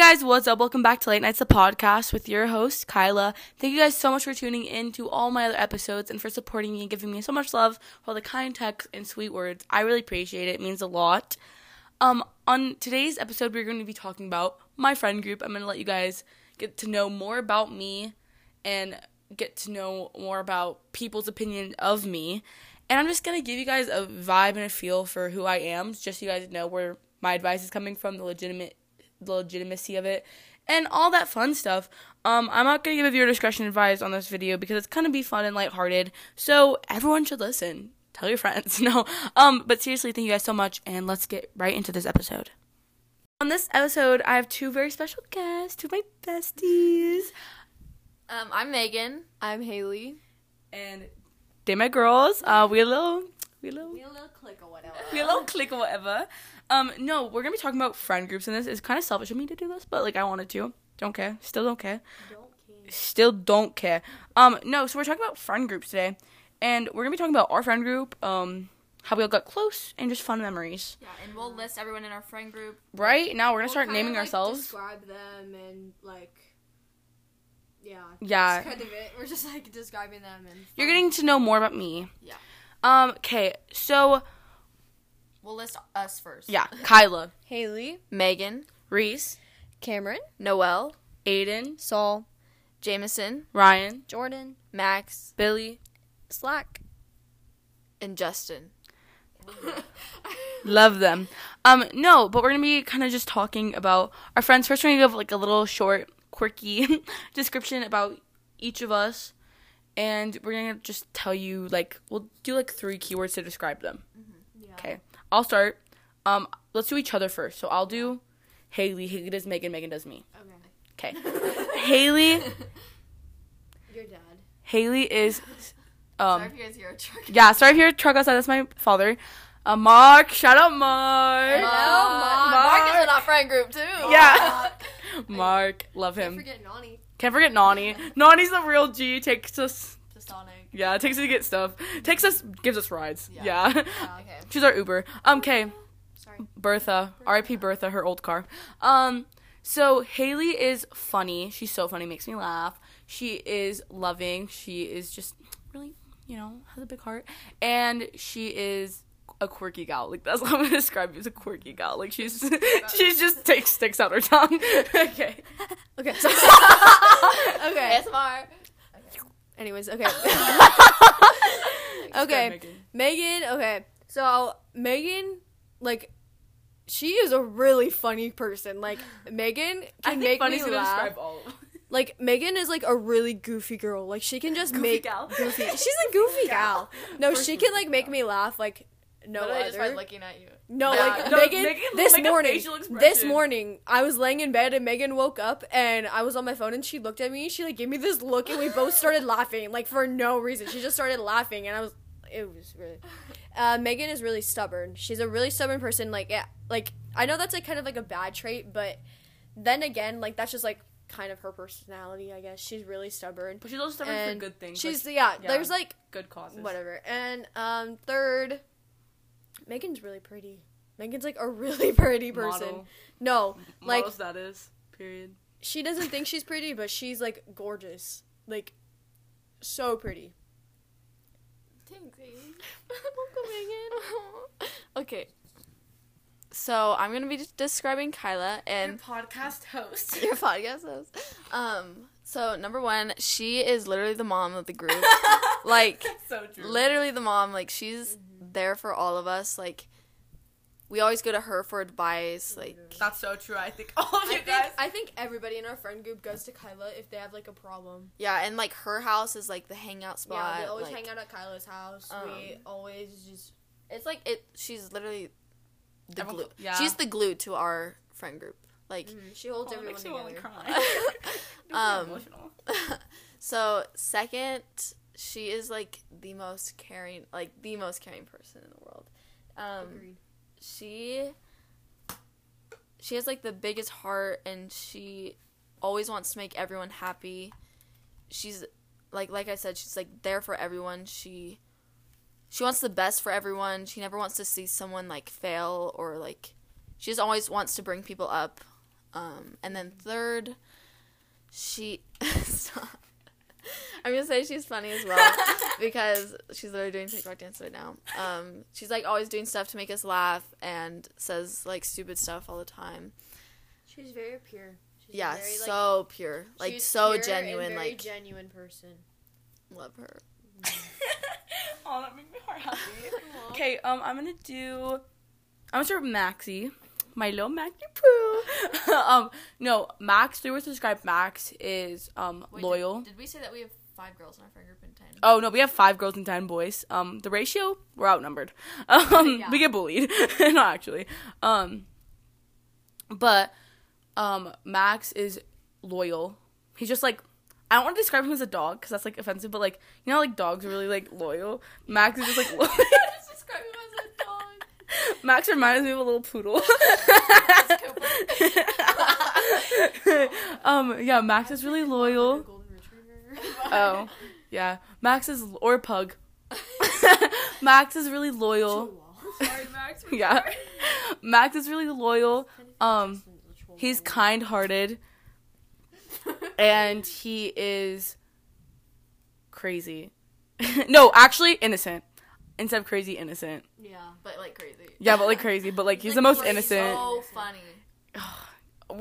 guys, what's up? Welcome back to Late Nights the podcast with your host Kaila. Thank you guys so much for tuning in to all my other episodes and for supporting me and giving me so much love for all the kind texts and sweet words. I really appreciate it. It means a lot. Um, on today's episode, we're going to be talking about my friend group. I'm going to let you guys get to know more about me and get to know more about people's opinion of me. And I'm just going to give you guys a vibe and a feel for who I am, just so you guys know where my advice is coming from, the legitimate the legitimacy of it, and all that fun stuff. Um, I'm not gonna give a viewer discretion advice on this video because it's gonna be fun and lighthearted. So everyone should listen. Tell your friends. No. Um, but seriously, thank you guys so much, and let's get right into this episode. On this episode, I have two very special guests, two of my besties, Um, I'm Megan. I'm Haley. and they're my girls. Uh, we a little, we a little, We a little click or whatever. we a little click or whatever. Um, no, we're gonna be talking about friend groups, in this It's kind of selfish of me to do this, but like I wanted to. Don't care. Still don't care. Don't care. Still don't care. Um, no. So we're talking about friend groups today, and we're gonna be talking about our friend group. Um, how we all got close, and just fun memories. Yeah, and we'll list everyone in our friend group. Right now, we're gonna We'll start naming like, ourselves. Describe them and like, yeah. Yeah. Kind of it. We're just like describing them and. You're getting to know more about me. Yeah. Um. Okay. So We'll list us first. yeah, Kaila, Haley, Megan, Reese, Cameron, Noel, Aiden, Saul, Jameson, Ryan, Jordan, Max, Billy. Slack. and Justin. Love them. Um, no, but we're gonna be kind of just talking about our friends. First, we're gonna give like a little short, quirky description about each of us, and we're gonna just tell you like we'll do like three keywords to describe them. Yeah. Okay, I'll start. Um, let's do each other first. So I'll do Haley. Haley does Megan. Megan does me. Okay. Okay. Haley. Your dad. Haley is. Um, Sorry if you guys hear a truck. yeah. Sorry if you're a truck outside. That's my father. Uh, Mark. Shout out Mark. Hello, Mark. Mark is in our friend group too. Yeah. Mark, love him. forget Nani. Can't forget Nani. Nani's the real G. Takes us, To Sonic. yeah, takes us to get stuff. Takes us, gives us rides. Yeah. Yeah. Okay. She's our Uber. Um, okay, Sorry. Bertha. R.I.P. Bertha. Her old car. Um, so Haley is funny. She's so funny. Makes me laugh. She is loving. She is just really, you know, has a big heart, and she is a quirky gal. Like that's how I'm gonna describe you as a quirky gal. Like she's she's just takes sticks out her tongue. okay. Okay. okay. ASMR. Anyways, okay. okay. Megan, okay. So Megan, like, she is a really funny person. Like Megan can make me laugh. describe all of them. Like Megan is like a really goofy girl. Like she can just Goofy make gal? goofy. She's a goofy gal. No, she can like make me laugh. Like no Literally just by other. looking at you. No, Yeah. like No, Megan. Megan this make morning, this morning, I was laying in bed and Megan woke up and I was on my phone and she looked at me. She like gave me this look and we both started laughing like for no reason. She just started laughing and I was. It was really. Uh, Megan is really stubborn. She's a really stubborn person. Like yeah, like I know that's like kind of like a bad trait, but then again, like that's just like kind of her personality. I guess she's really stubborn. But she's also stubborn for And good things. She's like yeah, yeah. There's like good causes. whatever. And um third, Megan's really pretty. Megan's like a really pretty person. Model. No, like Model status. Period. she doesn't think she's pretty, but she's like gorgeous. Like so pretty. Thanks, Welcome, Megan. okay. So I'm gonna be describing Kaila and podcast host. your podcast host. Um. So number one, she is literally the mom of the group. like so true. literally the mom. Like she's there for all of us. Like we always go to her for advice. Like That's so true. I think all of I you think guys. I think everybody in our friend group goes to Kaila if they have like a problem. yeah, and like her house is like the hangout spot. yeah, they always like, hang out at Kaila's house. we um, always just It's like it. She's literally the Everyone- glue. yeah. She's the glue to our friend group. Like mm, she holds Oh, it everyone makes me wanna together. cry. Um, emotional. so second, she is like the most caring, like the most caring person in the world. Um, Agreed. she she has like the biggest heart, and she always wants to make everyone happy. She's like like I said, she's like there for everyone. She she wants the best for everyone. She never wants to see someone like fail or like she just always wants to bring people up. Um, and then third, she. Stop. I'm gonna say she's funny as well because she's literally doing TikTok dance right now. Um, she's like always doing stuff to make us laugh and says like stupid stuff all the time. She's very pure. She's yeah, very, like, so pure, like she's so pure and genuine. very Like genuine person. love her. oh, that made me heart happy. okay, um, I'm gonna do. I'm gonna start with Maxie. My little Maxie Poo. um, no, Max. The way to describe Max is um loyal. Did, we say that we have five girls in our friend group and ten? Oh no, we have five girls and ten boys. Um, the ratio we're outnumbered. Um, Yeah. we get bullied. no, actually. Um, but um, Max is loyal. He's just like I don't want to describe him as a dog because that's like offensive. But like you know, like dogs are really like loyal. Max is just like. Loyal. describe him as a dog. Max reminds me of a little poodle. um, yeah, Max is really loyal. Oh, yeah, Max is or pug. Max is really loyal. Sorry, Max. Yeah. Max is really loyal. Um, he's kind-hearted and he is crazy. no, actually innocent. Instead of crazy, innocent. yeah. but like crazy. Yeah, but like crazy, but like he's the most innocent. So funny.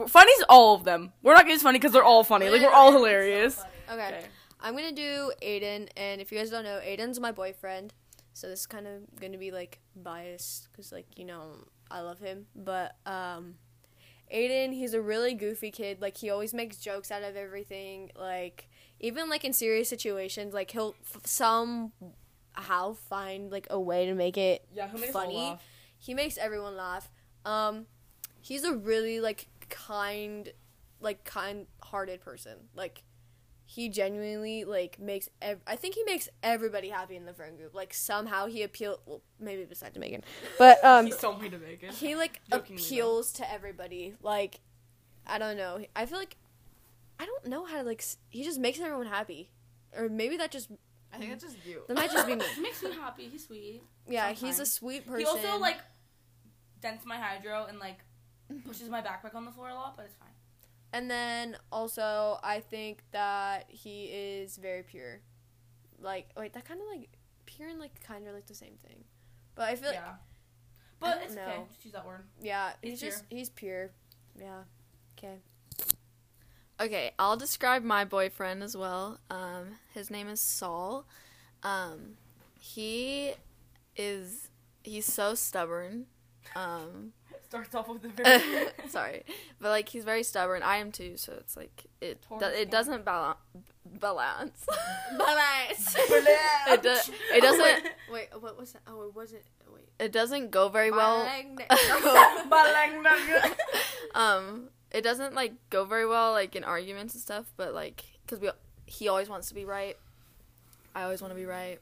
Funny's all of them. We're not getting funny because they're all funny. Like we're all hilarious. Okay. Okay. I'm gonna do Aiden, and if you guys don't know, Aiden's my boyfriend, so this is kind of gonna be like biased because like you know I love him, but um, Aiden he's a really goofy kid. Like he always makes jokes out of everything. Like even like in serious situations, like he'll f- somehow find like a way to make it Yeah, funny. He makes everyone laugh. Um, he's a really like kind, like kind-hearted person. Like he genuinely like makes. Ev- I think he makes everybody happy in the friend group. Like somehow he appeals Well, maybe besides Megan, but um, He's so mean to Megan. he like Jokingly, though. appeals to everybody. Like I don't know. I feel like I don't know how to like. s- He just makes everyone happy, or maybe that just I think that's just you. that might just be me. He makes me happy. He's sweet. Yeah, he's a sweet person. He also like dents my hydro and like pushes my backpack on the floor a lot, but it's fine. And then also, I think that he is very pure. Like, wait, that kind of like pure and like kind of like the same thing. But I feel like, yeah, but don't it's okay. Just use that word. yeah, He's he's, just he's pure. Yeah. Okay. Okay, I'll describe my boyfriend as well. Um, his name is Saul. Um, he is he's so stubborn. Um, Starts off with the very. sorry, but like he's very stubborn. I am too, so it's like it do, it doesn't balance balance. Balance. it, do, it doesn't wait, what was that? Oh, it wasn't. Wait. it doesn't go very well. Balance. um it doesn't like go very well like in arguments and stuff but like because we he always wants to be right. I always want to be right.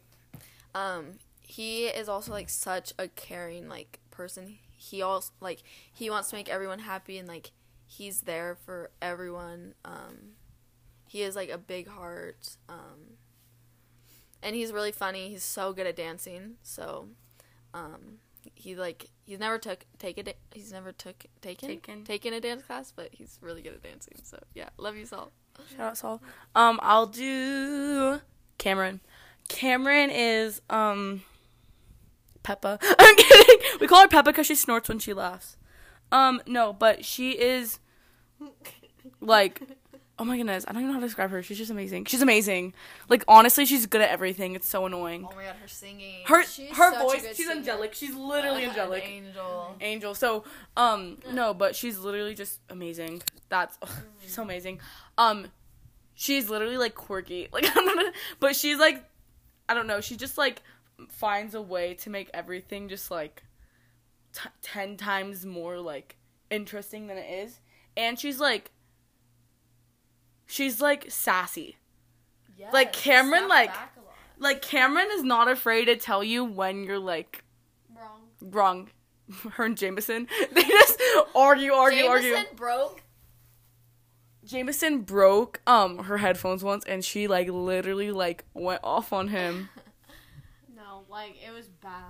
Um he is also like such a caring like person. He also like he wants to make everyone happy and like he's there for everyone. Um he is like a big heart um and he's really funny. He's so good at dancing so um he like he's never took take it he's never took taken Taken. taken a dance class but he's really good at dancing so yeah love you Saul Shout out Saul. Um, I'll do Cameron. Cameron is um Peppa. I'm kidding. We call her Peppa because she snorts when she laughs. Um, no, but she is like, oh my goodness, I don't even know how to describe her. She's just amazing. She's amazing. Like honestly, she's good at everything. It's so annoying. oh my god her singing Her She's her voice, she's singer. angelic. She's literally angelic. angel Angel. So, um, no, but she's literally just amazing. That's ugh, she's so amazing. Um, she's literally like quirky, like I'm not, but she's like, I don't know. She just like finds a way to make everything just like t- ten times more like interesting than it is, and she's like, she's like sassy. Like, Cameron, like- Like Cameron is not afraid to tell you when you're like Wrong. wrong. Her and Jameson, they just argue, argue, argue. Jameson broke Jameson broke um her headphones once, and she like literally like went off on him. No, like it was bad.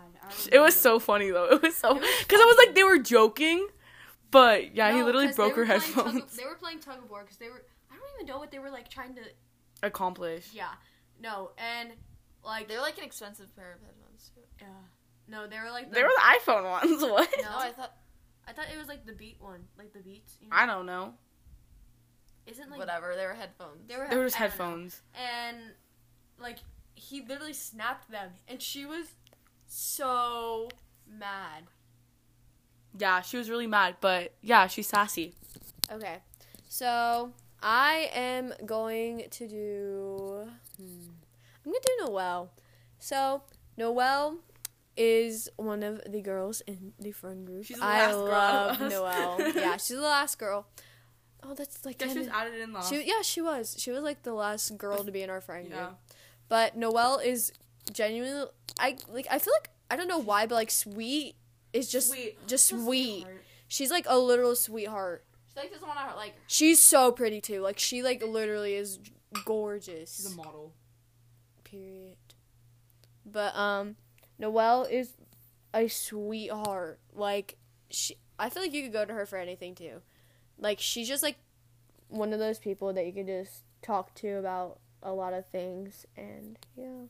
It was so funny though. It was so because I was like they were joking, But yeah, he literally broke her were playing tug of- headphones. they were playing tug of war because they were. I don't even know what they were like trying to. Accomplish. Yeah, no, and like They're like an expensive pair of headphones. Too. yeah, no, they were like. The, They were the iPhone ones. What? No. No, I thought I thought it was like the beat one, like the beats. You know? I don't know. Isn't like whatever. They were headphones. they were. They were just I don't know. headphones. and like he literally snapped them, and she was so mad. Yeah, she was really mad, but yeah, she's sassy. Okay, so I am going to do. hmm, I'm gonna do Noelle. So Noelle is one of the girls in the friend group. She's the I last girl love us. Noelle. yeah, she's the last girl. Oh, that's like Yeah, she was added in last. she, yeah, she was. She was like the last girl to be in our friend group. yeah. But Noelle is genuinely I like I feel like I don't know why, but like sweet is just Sweet. just Just sweet. She's like a literal sweetheart. She like doesn't want to like. She's so pretty too. Like she like literally is gorgeous. She's a model. period. But um Noelle is a sweetheart. Like she I feel like you could go to her for anything too. Like she's just like one of those people that you can just talk to about a lot of things and yeah.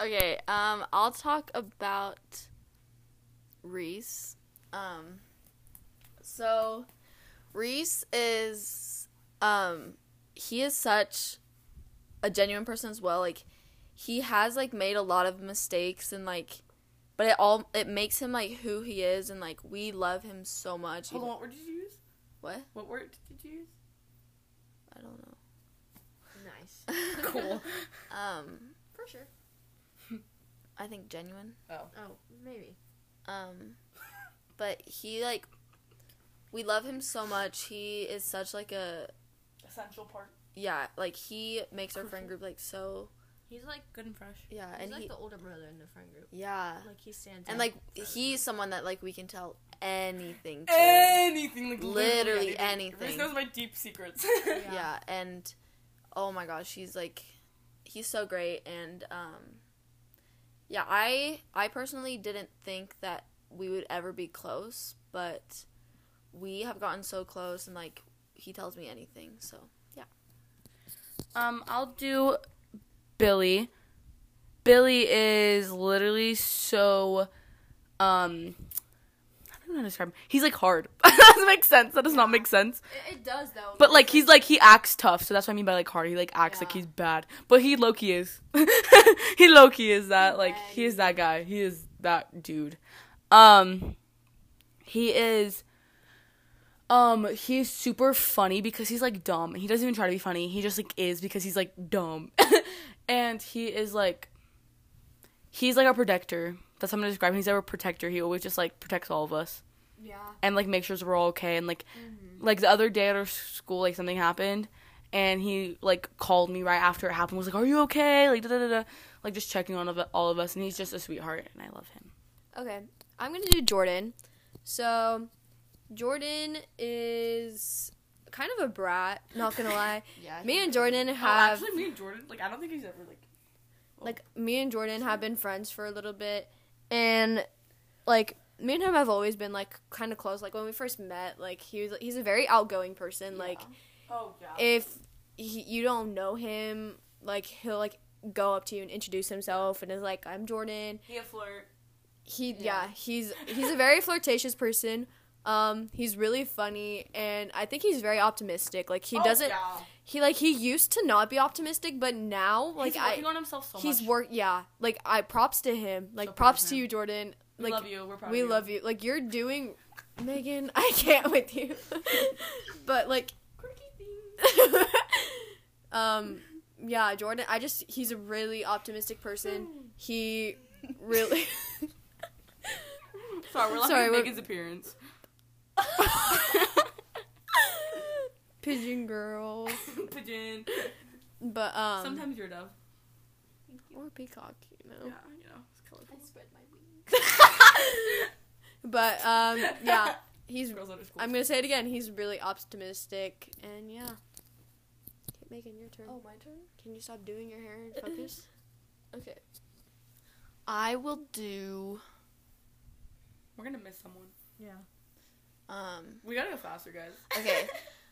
Okay, um, I'll talk about Reese. Um, so Reese is, um, he is such a genuine person as well. Like, he has like made a lot of mistakes and like, but it all it makes him like who he is and like we love him so much. Hold on, what word did you use? What? What word did you use? I don't know. Nice. Cool. um, For sure. I think genuine. oh. Oh, maybe. Um, but he like, we love him so much. He is such like a Essential part. yeah, like he makes our friend group like so He's like Good and fresh. yeah, he's and like he the older brother in the friend group. yeah, Like he stands and like he's someone that like we can tell anything to. Anything like Literally anything. anything. Reese knows my deep secrets. everyone. yeah, and oh my gosh, he's like he's so great and um yeah, I I personally didn't think that we would ever be close, but we have gotten so close and like he tells me anything. So, yeah. Um, I'll do Billy. Billy is literally so um don't know how to describe him. He's like hard. that doesn't make sense. That does not make sense. It, it does though. But like he's like he acts tough, so that's what I mean by like hard. He like acts like he's bad. But he Loki is. he Loki is that like he is that guy. He is that dude. Um he is um he's super funny because he's like dumb. He doesn't even try to be funny. He just like is because he's like dumb. and he is like he's like our protector. That's how I'm gonna describe him. He's our protector. He always just like protects all of us yeah. and like makes sure we're all okay and like mm-hmm. like the other day at our school like something happened and he like called me right after it happened was like are you okay like da da da da like just checking on all of us and he's just a sweetheart and I love him Okay, I'm gonna do Jordan. So, Jordan is kind of a brat. Not gonna lie. Yeah. Me and Jordan oh, have actually me and Jordan like I don't think he's ever like like oh. me and Jordan have been friends for a little bit, and like me and him have always been like kind of close. Like when we first met, like he was he's a very outgoing person. Like oh yeah if he, you don't know him, like he'll like go up to you and introduce himself and is like, "I'm Jordan." he a flirt he yeah. Yeah. he's he's a very flirtatious person um he's really funny and i think he's very optimistic. Like he doesn't Oh, yeah. he like he used to not be optimistic but now like he's i working on himself so he's much. work yeah. Like i props to him. Like So props to him. you jordan. We like love you. We're proud we of you. love you. Like you're doing megan i can't with you. But like Quirky things. um yeah jordan i just he's a really optimistic person. He really sorry we're laughing Sorry, at Megan's appearance pigeon girl pigeon. But um sometimes you're a dove. or peacock you know. Yeah you know. It's colorful. Spread my wings. but um yeah he's girls under school. I'm gonna say it again. He's really optimistic and yeah. Okay, megan your turn. Oh, my turn. can you stop doing your hair and focus? Okay. I will do We're gonna miss someone. Yeah. Um, We gotta go faster, guys. okay.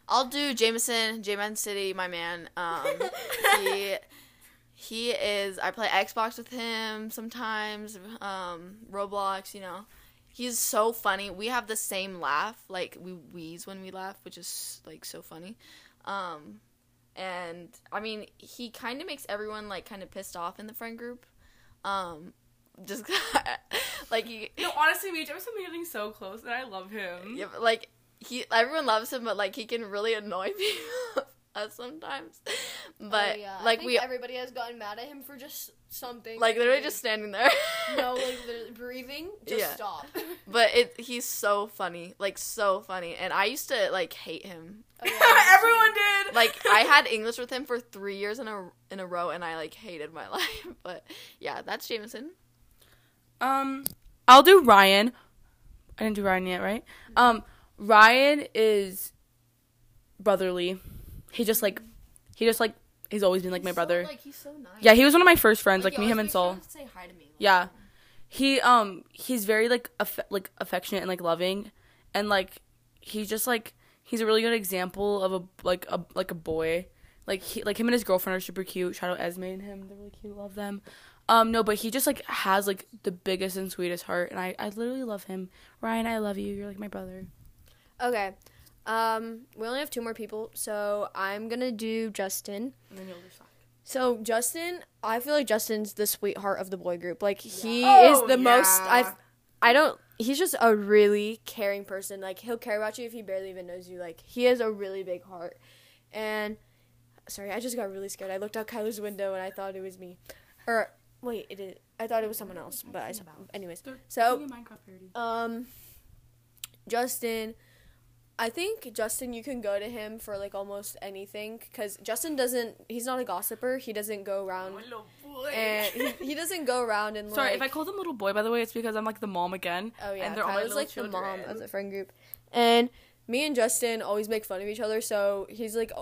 I'll do Jameson, J-Man City, my man. Um, he he is. I play Xbox with him sometimes. Um, Roblox, you know. He's so funny. We have the same laugh. Like we wheeze when we laugh, which is like so funny. Um, and I mean, he kind of makes everyone like kind of pissed off in the friend group. Um, just like he, No, honestly, me and Jefferson are getting so close, and I love him. yeah, but, like he everyone loves him, but like he can really annoy people us sometimes. Oh, but Oh, yeah. I like think we everybody has gotten mad at him for just something. like literally just standing there. no, like literally breathing. Just Yeah. stop. but it he's so funny, like so funny, and I used to like hate him. Oh, yeah. Everyone did. Like I had English with him for three years in a in a row, and I like hated my life. But yeah, that's Jameson. Um, I'll do Ryan. I didn't do Ryan yet, right? Um, Ryan is brotherly. He just like, he just like, he's always been like my brother. like he's so nice. yeah, he was one of my first friends, like me, him, and Saul. Say hi to me. Yeah. He um he's very like aff- like affectionate and like loving, and like he's just like he's a really good example of a like a like a boy. Like he like him and his girlfriend are super cute. Shout out Esme and him. They're really cute. Love them. Um no, but he just like has like the biggest and sweetest heart, and I I literally love him. Ryan, I love you. You're like my brother. Okay. Um, we only have two more people, so I'm gonna do Justin. And then you'll decide. So Justin, I feel like Justin's the sweetheart of the boy group. Like he Oh, is the most. yeah. I, I don't. He's just a really caring person. Like he'll care about you if he barely even knows you. Like he has a really big heart. And sorry, I just got really scared. I looked out Kyler's window and I thought it was me. Or wait, it is. I thought it was someone else. But I. Anyways, so um, Justin, I think Justin, you can go to him for like almost anything because Justin doesn't. He's not a gossiper. He doesn't go around and he, he doesn't go around and Sorry, if I call them little boy, by the way, it's because I'm like the mom again. oh yeah, and they're all my Kyle's little like the mom children. of the friend group, and me and Justin always make fun of each other. So he's like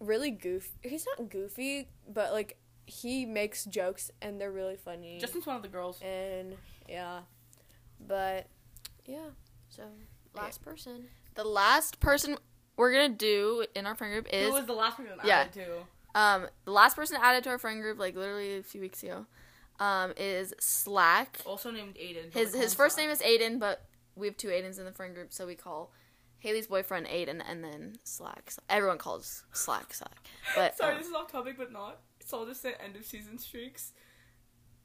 really goofy. He's not goofy, but like he makes jokes and they're really funny. Justin's one of the girls. and yeah, but yeah. So last person. The last person we're gonna do in our friend group is Who was the last person Yeah. added to? um the last person added to our friend group like literally a few weeks ago. Um, is Slack. Also named Aiden. His his first name is Aiden, but we have two Aidens in the friend group, so we call Haley's boyfriend Aiden, and then Slack. Everyone calls Slack Slack. But Sorry, um, this is off topic, but not. Saul just said end of season streaks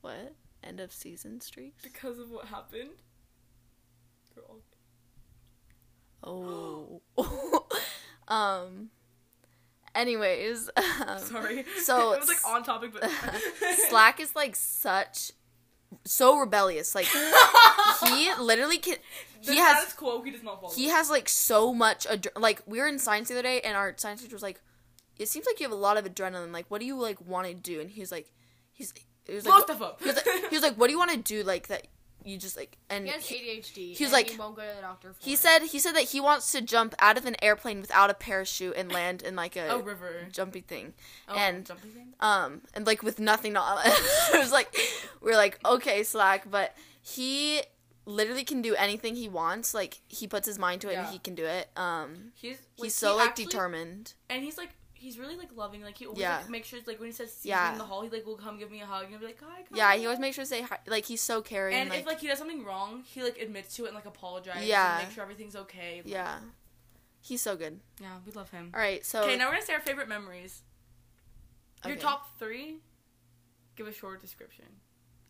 what? End of season streaks. because of what happened. They're all- Oh. um. Anyways, um, Sorry. So it was like on topic, but Slack is like such so rebellious. Like he literally can. The He has quo. He does not follow. he has like so much. Adre- like we were in science the other day, and our science teacher was like, "It seems like you have a lot of adrenaline. Like, what do you like want to do?" And he was like, "He's." It was Blow like, stuff up. he was like, he was like, "What do you want to do? Like that you just like." And He has he, ADHD. he was and like- he won't go to the doctor. For he it. said he said that he wants to jump out of an airplane without a parachute and land in like a oh, river. jumpy thing. Oh, and jumping thing? um and like with nothing on it was like we are like okay slack but he literally can do anything he wants like he puts his mind to it Yeah. and he can do it um He's he's so he like actually- determined and he's like he's really like loving. Like he always Yeah. like, makes sure like when he says see Yeah. me in the hall, he like will come give me a hug and he'll be like hi. Come yeah he always makes sure to say hi like he's so caring And like, if like he does something wrong, he like admits to it and like apologizes. Yeah. And make sure everything's okay. Like, yeah he's so good Yeah, we love him. all right so Okay, now we're gonna say our favorite memories. Your top three. Give a short description.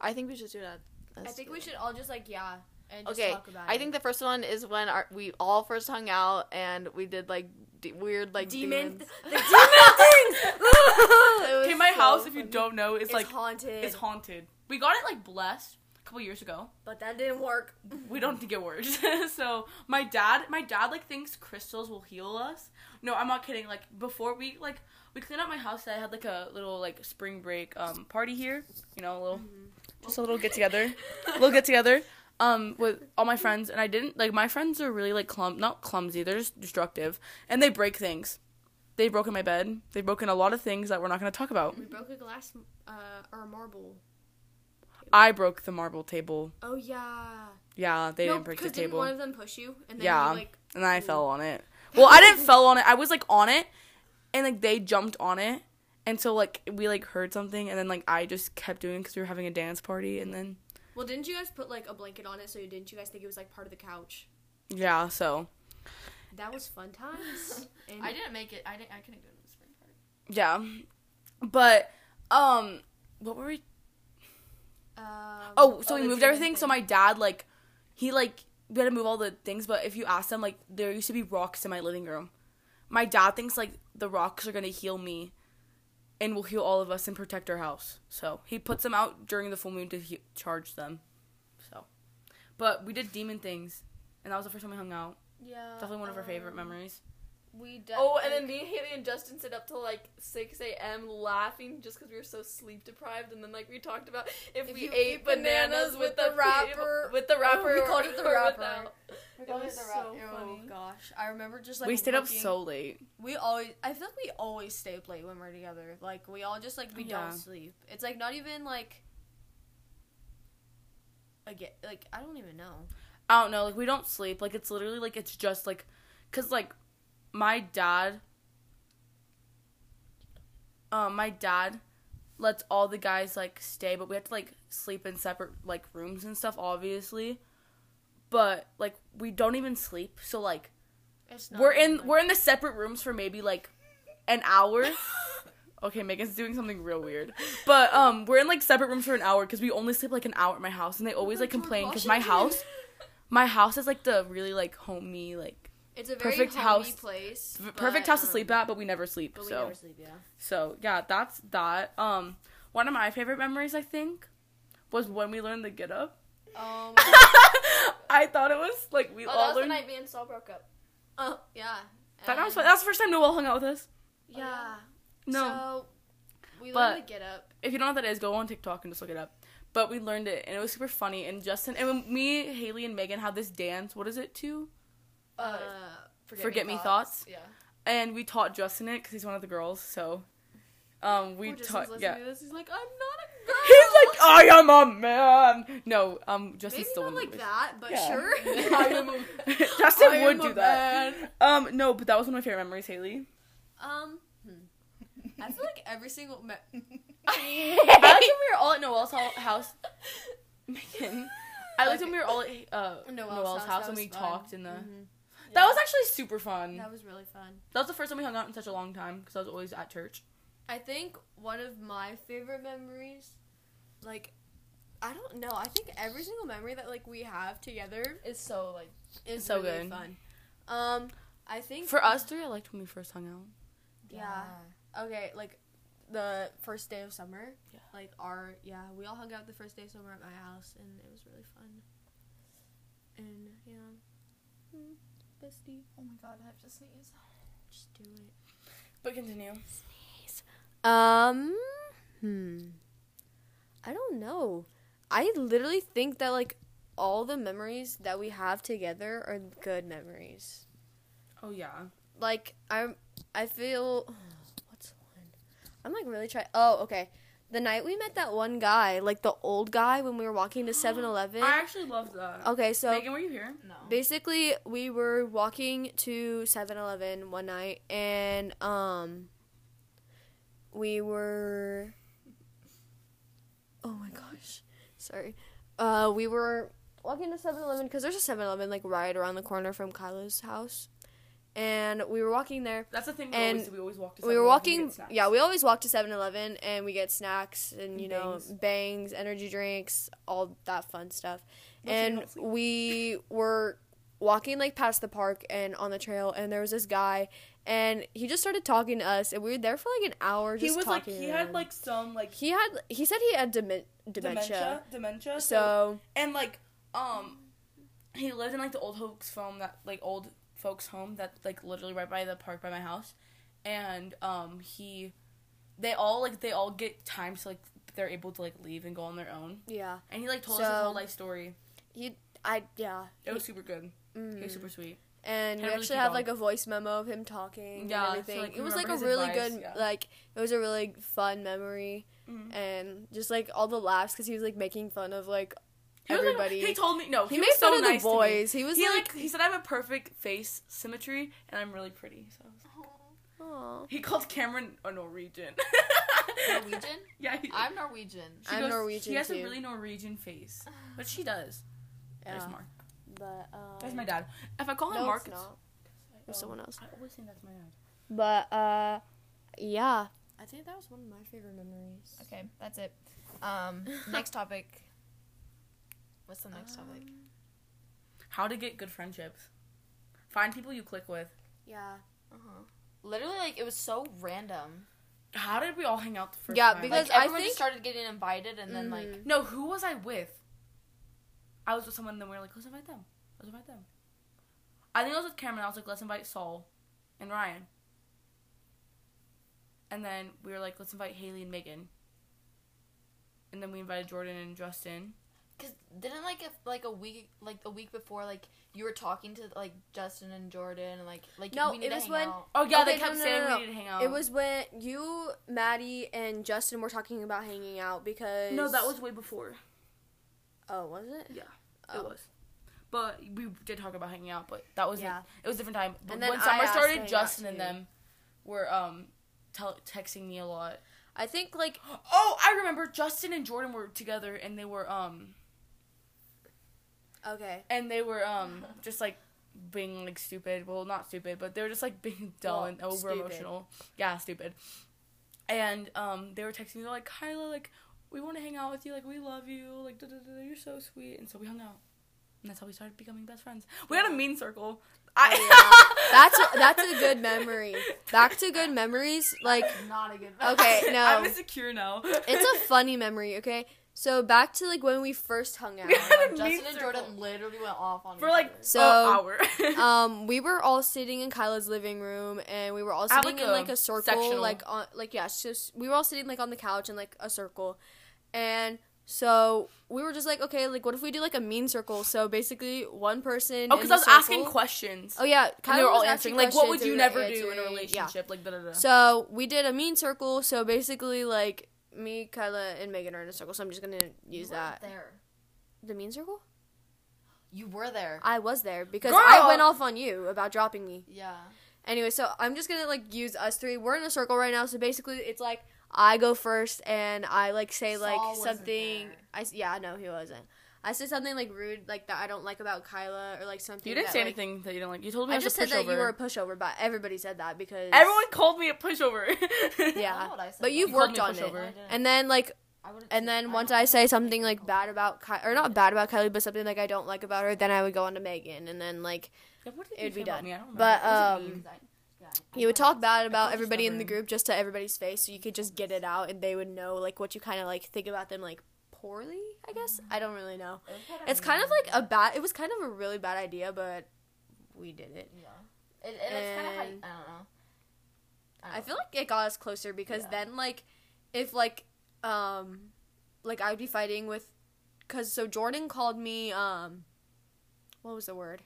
i think we should do that I Let's think we it. should all just like yeah and just okay talk about it. i it. think the first one is when our, we all first hung out and we did like weird like demon, demons. the demon things. Okay, my so house, if you funny. don't know, is it's like haunted. it's haunted. We got it like blessed a couple years ago. but that didn't work. We don't think it works. so my dad, my dad like thinks crystals will heal us. No, I'm not kidding. Like before we like we cleaned up my house, I had like a little like spring break um party here. You know, a little just a little get together, little get together. Um, with all my friends, and I didn't like my friends are really like clum not clumsy. They're just destructive, and they break things. They've broken my bed. They've broken a lot of things that we're not going to talk about. We broke a glass uh, or a marble. I broke the marble table. Oh yeah. Yeah, they no, didn't break the didn't table. one of them push you? And then Yeah. you, like, and then I fell on it. Well, I didn't fell on it. I was like on it, and like they jumped on it, and so like we like heard something, and then like I just kept doing because we were having a dance party, and then well, didn't you guys put like a blanket on it? So didn't you guys think it was like part of the couch? yeah, so That was fun times. And I didn't make it. I didn't. I couldn't go to the spring party. yeah, but um, what were we? Um, Oh, so we moved demon everything. So my dad like, he like we had to move all the things, but if you ask them, like there used to be rocks in my living room. My dad thinks like the rocks are gonna heal me, and will heal all of us and protect our house. So he puts them out during the full moon to he- charge them. So, but we did demon things, and that was the first time we hung out. yeah, Definitely one of our favorite um, memories. We de- Oh, and then me, Haley, and Justin sit up till like six a.m. laughing just because we were so sleep deprived. And then like we talked about if, If we ate bananas, bananas with with the the wrapper- wrapper, with the wrapper, we called it the wrapper. without. We It called was the so oh, funny. Oh gosh, I remember just like we stayed up so late. We always, I feel like we always stay up late when we're together. Like we all just like we Yeah. don't sleep. It's like not even like. Again, like I don't even know. I don't know, like we don't sleep. Like it's literally like it's just like cuz like my dad um my dad lets all the guys like stay, but we have to like sleep in separate like rooms and stuff obviously. But like we don't even sleep. So like It's not we're in even, we're in the separate rooms for maybe like an hour. Okay, Megan's doing something real weird. But um we're in like separate rooms for an hour cuz we only sleep like an hour at my house and they always like complain cuz my house my house is like the really like homey like It's a very perfect house- place. v- perfect but, house to um, sleep at, but we never sleep. But we so never sleep. Yeah. so yeah, that's that. Um, one of my favorite memories I think was when we learned the get up. Um. I thought it was like we Oh, that all learned... the night me and Saul broke up. oh yeah. that was And- fun. That's the first time Noel hung out with us. Yeah. No, So we learned the get up. if you don't know what that is, go on TikTok and just look it up. But we learned it, and it was super funny. And Justin and me, Haley, and Megan had this dance. What is it to? Uh, Forget Me Nots. Yeah. And we taught Justin it because he's one of the girls. So, um, we taught. Yeah. He's like, I'm not a girl. He's like, I am a man. No, um, Justin's Maybe still not like that, but Yeah. sure. I am a- Justin I would am do a that. man. Um, no, but that was one of my favorite memories, Haley. Um, hmm. I feel like every single. Me- I liked when we were all at Noel's house. Megan. I liked when we were all at uh, Noel's, house, that and we fun. talked in the. Mhm. That was actually super fun. That was really fun. That was the first time we hung out in such a long time because I was always at church. I think one of my favorite memories, like, I don't know. I think every single memory that like we have together is so like is So really good. fun. Um, I think For us three, I liked when we first hung out. Yeah. Okay, like the first day of summer. Yeah. Like our yeah, we all hung out the first day of summer at my house and it was really fun. And yeah. Mm, bestie. Oh my god, I have to sneeze. Just do it. But continue. Sneeze. Um hmm. I don't know. I literally think that like all the memories that we have together are good memories. Oh yeah. Like I'm I feel what's one? I'm like really trying Oh, okay. The night we met that one guy, like the old guy when we were walking to 7-Eleven. I actually loved that. Okay, so Megan, were you here? No. basically we were walking to 7-Eleven one night and um we were Oh my gosh. Sorry. Uh we were walking to 7-Eleven cuz there's a 7-Eleven like right around the corner from Kaila's house. And we were walking there. That's the thing we And always. We always walk to. We were 7-Eleven to walking. Yeah, we always walk to 7-Eleven and we get snacks and you know Bangs. bangs, energy drinks, all that fun stuff. And we were walking like past the park and on the trail and there was this guy and he just started talking to us and we were there for like an hour just talking. he was like he had like some like he had he said he had demen- dementia. dementia dementia. So, So and like um he lived in like the old hoax film that like old folks home that like literally right by the park by my house and um he they all like they all get time so like they're able to like leave and go on their own yeah, and he like told us his whole life story he I yeah. it was super good Mm. he was super sweet and we Had a really actually have like a voice memo of him talking Yeah, and everything. like, it was like a really advice, good yeah. like it was a really fun memory Mhm. and just like all the laughs because he was like making fun of like He was like- everybody. he told me no. He He, made was so fun of nice to me. boys. He was he like- he said I have a perfect face symmetry and I'm really pretty. So I was like- Aw. he called Cameron a Norwegian. Norwegian? yeah, he, I'm Norwegian. she I'm goes, Norwegian, She has too. a really Norwegian face, but she does. There's Yeah. Mark. But um, There's my dad. If I call him No, Mark, it's not. It's someone else. I always think that's my dad. But uh, yeah. I think that was one of my favorite memories. Okay, that's it. Um, next topic. What's the next topic? How to get good friendships. Find people you click with. Yeah. Uh-huh. Literally, like it was so random. How did we all hang out the first Yeah, time? because- Like I everyone think- just started getting invited, and then like Mhm. no, who was I with? I was with someone, and then we were like, let's invite them. Let's invite them. I think I was with Cameron. I was like, let's invite Saul and Ryan. And then we were like, let's invite Haley and Megan. And then we invited Jordan and Justin. Cause didn't like if like a week like a week before like you were talking to like Justin and Jordan and like like No, we need it to was when- out. Oh yeah, Okay, they kept no, no, saying no, no. we need to hang out. It was when you, Maddie, and Justin were talking about hanging out because no, that was way before. Oh, was it? Yeah, Oh. it was. But we did talk about hanging out, but that was Yeah. it was a different time. But And then when I summer started, Justin and them were um tel- texting me a lot. I think like Oh, I remember Justin and Jordan were together and they were um okay. and they were um just like being like stupid. Well, not stupid, but they were just like being dull Well, and over emotional. Yeah, stupid. And um they were texting me like Kaila, like we want to hang out with you, like we love you, like da, da, da, you're so sweet. And so we hung out. And that's how we started becoming best friends. We had a mean circle. I Oh, That's a, that's a good memory. Back to good memories. Like Not a good. Memory. Okay, no. I'm insecure now. it's a funny memory. Okay, so back to like when we first hung out. Justin and circle. Jordan literally went off on for like other. So, an hour. um, we were all sitting in Kaila's living room, and we were all sitting like, in a like a circle, sectional. like on like yeah, just we were all sitting like on the couch in like a circle, and so we were just like, okay, like what if we do like a mean circle? So basically, one person. oh, because I was asking questions. Oh yeah, and they were all answering like, "What would you never do in a answering- yeah. relationship?" Like da da da. So we did a mean circle. So basically, like me, Kaila, and Megan are in a circle. So I'm just gonna use You that. there. The mean circle. You were there. I was there because Girl! I went off on you about dropping me. yeah. Anyway, so I'm just gonna like use us three. We're in a circle right now, so basically it's like I go first and I like say like Saul wasn't something. I yeah, no, he wasn't. I said something like rude, like that I don't like about Kaila, or like something. you didn't that, say like- anything that you don't like. You told me I, I was just a said that you were a pushover, but everybody said that because Everyone called me a pushover. Yeah, I know what I said, but you've You worked on it. pushover. No, And then like I And say- then once I say something like bad about Ky- or not bad about Kylie, but something like I don't like about her, then I would go on to Megan, and then like Yeah, It'd be done. me? I don't But, remember. Was it um, mean? Yeah, I you would talk bad about everybody in the group just to everybody's face, so you could just get it out, and they would know like what you kind of like think about them like poorly. I guess I don't really know. It It's kind of like a bad. It was kind of a really bad idea, but we did it. Yeah. It, and it's kind of how you, And- I don't know. I feel like it got us closer because Yeah. then like if like um like I'd be fighting with cuz so Jordan called me um what was the word?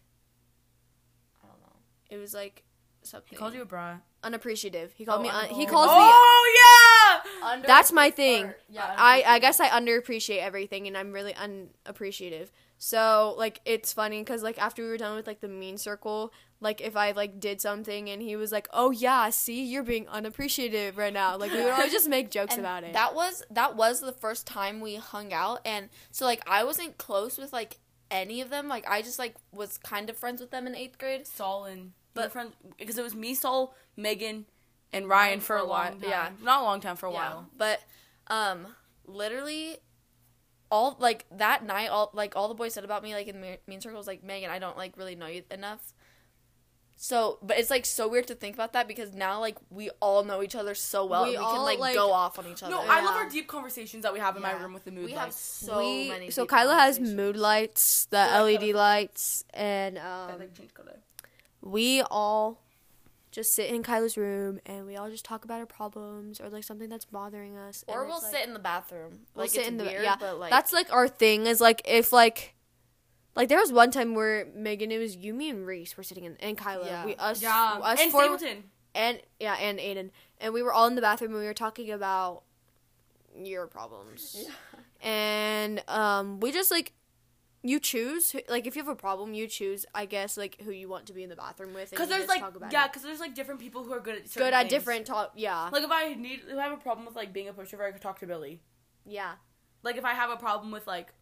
I don't know. It was like something He called you a bra. Unappreciative. He called Oh, me un- un- he oh. calls me Oh yeah. Under- That's my thing. or- yeah, I I guess I underappreciate everything and I'm really unappreciative. So like it's funny cuz like after we were done with like the mean circle, like if I like did something and he was like, "Oh yeah, see, you're being unappreciative right now." Like we would always just make jokes And about it. That was that was the first time we hung out, and so like I wasn't close with like any of them. Like I just like was kind of friends with them in eighth grade. Saul and But- but friend because it was me, Saul, Megan, and Ryan for a long long. Yeah, not a long time for a Yeah. while. But um, literally, all like that night, all like all the boys said about me, like in the mean circles, like Megan, I don't like really know you enough. So, but it's like so weird to think about that because now like we all know each other so well, We and we can like, like- go off on each other. No, I love our deep conversations that we have in my room with the mood we have so we, many. so deep Kaila has mood lights, the Yeah, LED lights, and I um, like change color. We all just sit in Kaila's room and we all just talk about our problems or like something that's bothering us. Or it's, we'll like- sit in the bathroom. We'll like sit it's in the weird, yeah. but like that's like our thing. Is like if like. Like there was one time where Megan, it was you, me, and Reese were sitting in, and Kaila. Yeah. We us, Yeah, us and four, Stapleton. and yeah, and Aiden, and we were all in the bathroom and we were talking about your problems. Yeah. And um, we just like you choose like if you have a problem, you choose. I guess like who you want to be in the bathroom with. Because there's like yeah, because there's like different people who are good at good at things. different talk. Yeah, Like if I need, if I have a problem with like being a pushover, I could talk to Billy. yeah. Like if I have a problem with like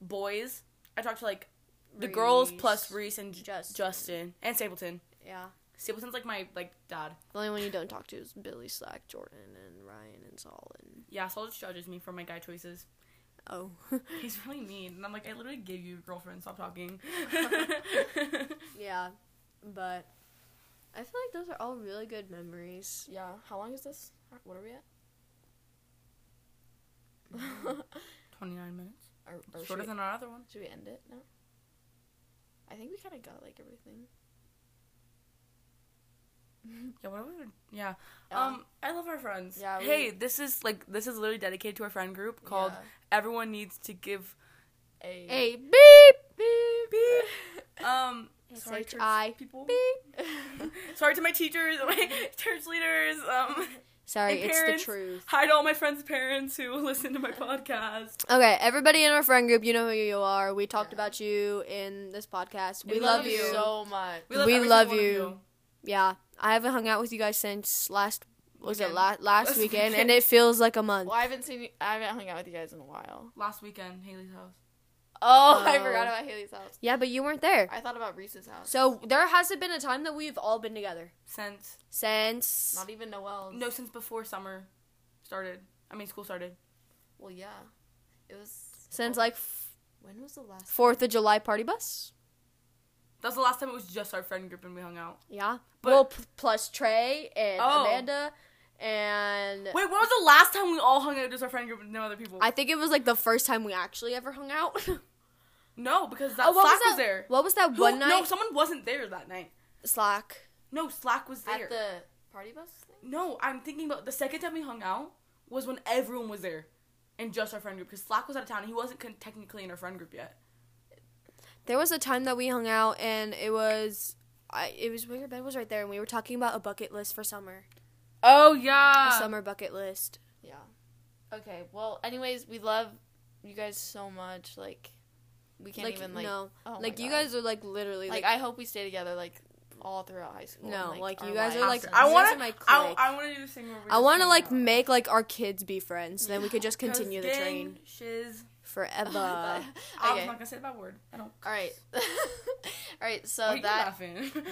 boys, I talk to like the girls plus Reese and Justin. Justin. and Stapleton. Yeah. Stapleton's like my like dad. The only one you don't talk to is Billy Slack, Jordan, and Ryan and Saul and Yeah, Saul just judges me for my guy choices. Oh. He's really mean, and I'm like, I literally gave you a girlfriend. Stop talking. yeah, but I feel like those are all really good memories. Yeah. How long is this? What are we at? Twenty nine minutes, or, or should, shorter we, than our other one. should we end it now? I think we kind of got like everything. Yeah, what we? Yeah. Yeah. Um, I love our friends. Yeah, we- hey, this is like this is literally dedicated to our friend group called Yeah. Everyone Needs to Give. A. A beep beep beep. Um, sorry, church people. beep. Sorry to my teachers, my church leaders. Um, Sorry, it's parents. the truth. Hi to all my friends' parents who listen to my podcast. Okay, everybody in our friend group, you know who you are. We talked Yeah. about you in this podcast. We, We love, love you. you. so much. We love, We love of you. Yeah, I haven't hung out with you guys since last was it la- last Last weekend, and it feels like a month. Well, I haven't seen. You, I haven't hung out with you guys in a while. Last weekend, Haley's house. Oh, I Oh. forgot about Haley's house. Yeah, but you weren't there. I thought about Reese's house. So there hasn't been a time that we've all been together Since since. Not even Noel's. no, since before summer started. I mean, school started. Well, yeah. It was. Since oh, like f- When was the last? Fourth of July party bus. That was the last time it was just our friend group and we hung out. Yeah. But- well, p- plus Trey and Oh. Amanda, and Wait, when was the last time we all hung out just our friend group with no other people? I think it was like the first time we actually ever hung out. no, because that oh, Slack was was, there. What was that Who- one night? No, someone wasn't there that night. Slack. No, Slack was there. At the party bus thing. No, I'm thinking about the second time we hung out was when everyone was there, and just our friend group. Because Slack was out of town, and he wasn't con- technically in our friend group yet. There was a time that we hung out, and it was, I it was when your bed was right there, and we were talking about a bucket list for summer. Oh A yeah. summer bucket list. Yeah. Okay. Well, anyways, we love you guys so much. Like, we can't like even like. no, Oh like you God. guys are like literally Like, like, I hope we stay together like all throughout high school. No, and, like, you our guys are, like, I want to. I. I want to do this thing where we I want to like out. make like our kids be friends. Then we could just continue the train Shiz. Forever. okay. I was not gonna say that word. I don't. All right. all right. So Why that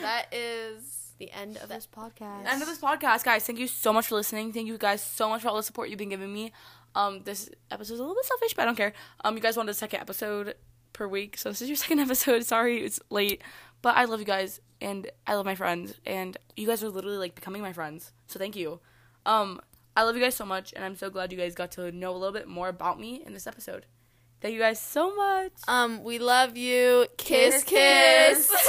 that is the end of this podcast. end of this podcast, guys. Thank you so much for listening. Thank you guys so much for all the support you've been giving me. Um, this episode's a little bit selfish, but I don't care. Um, you guys wanted a second episode per week, so this is your second episode. Sorry, it's late, but I love you guys and I love my friends, and you guys are literally like becoming my friends. So thank you. Um, I love you guys so much, and I'm so glad you guys got to know a little bit more about me in this episode. Thank you guys so much. um. We love you. Kiss, Kiss, kiss. kiss.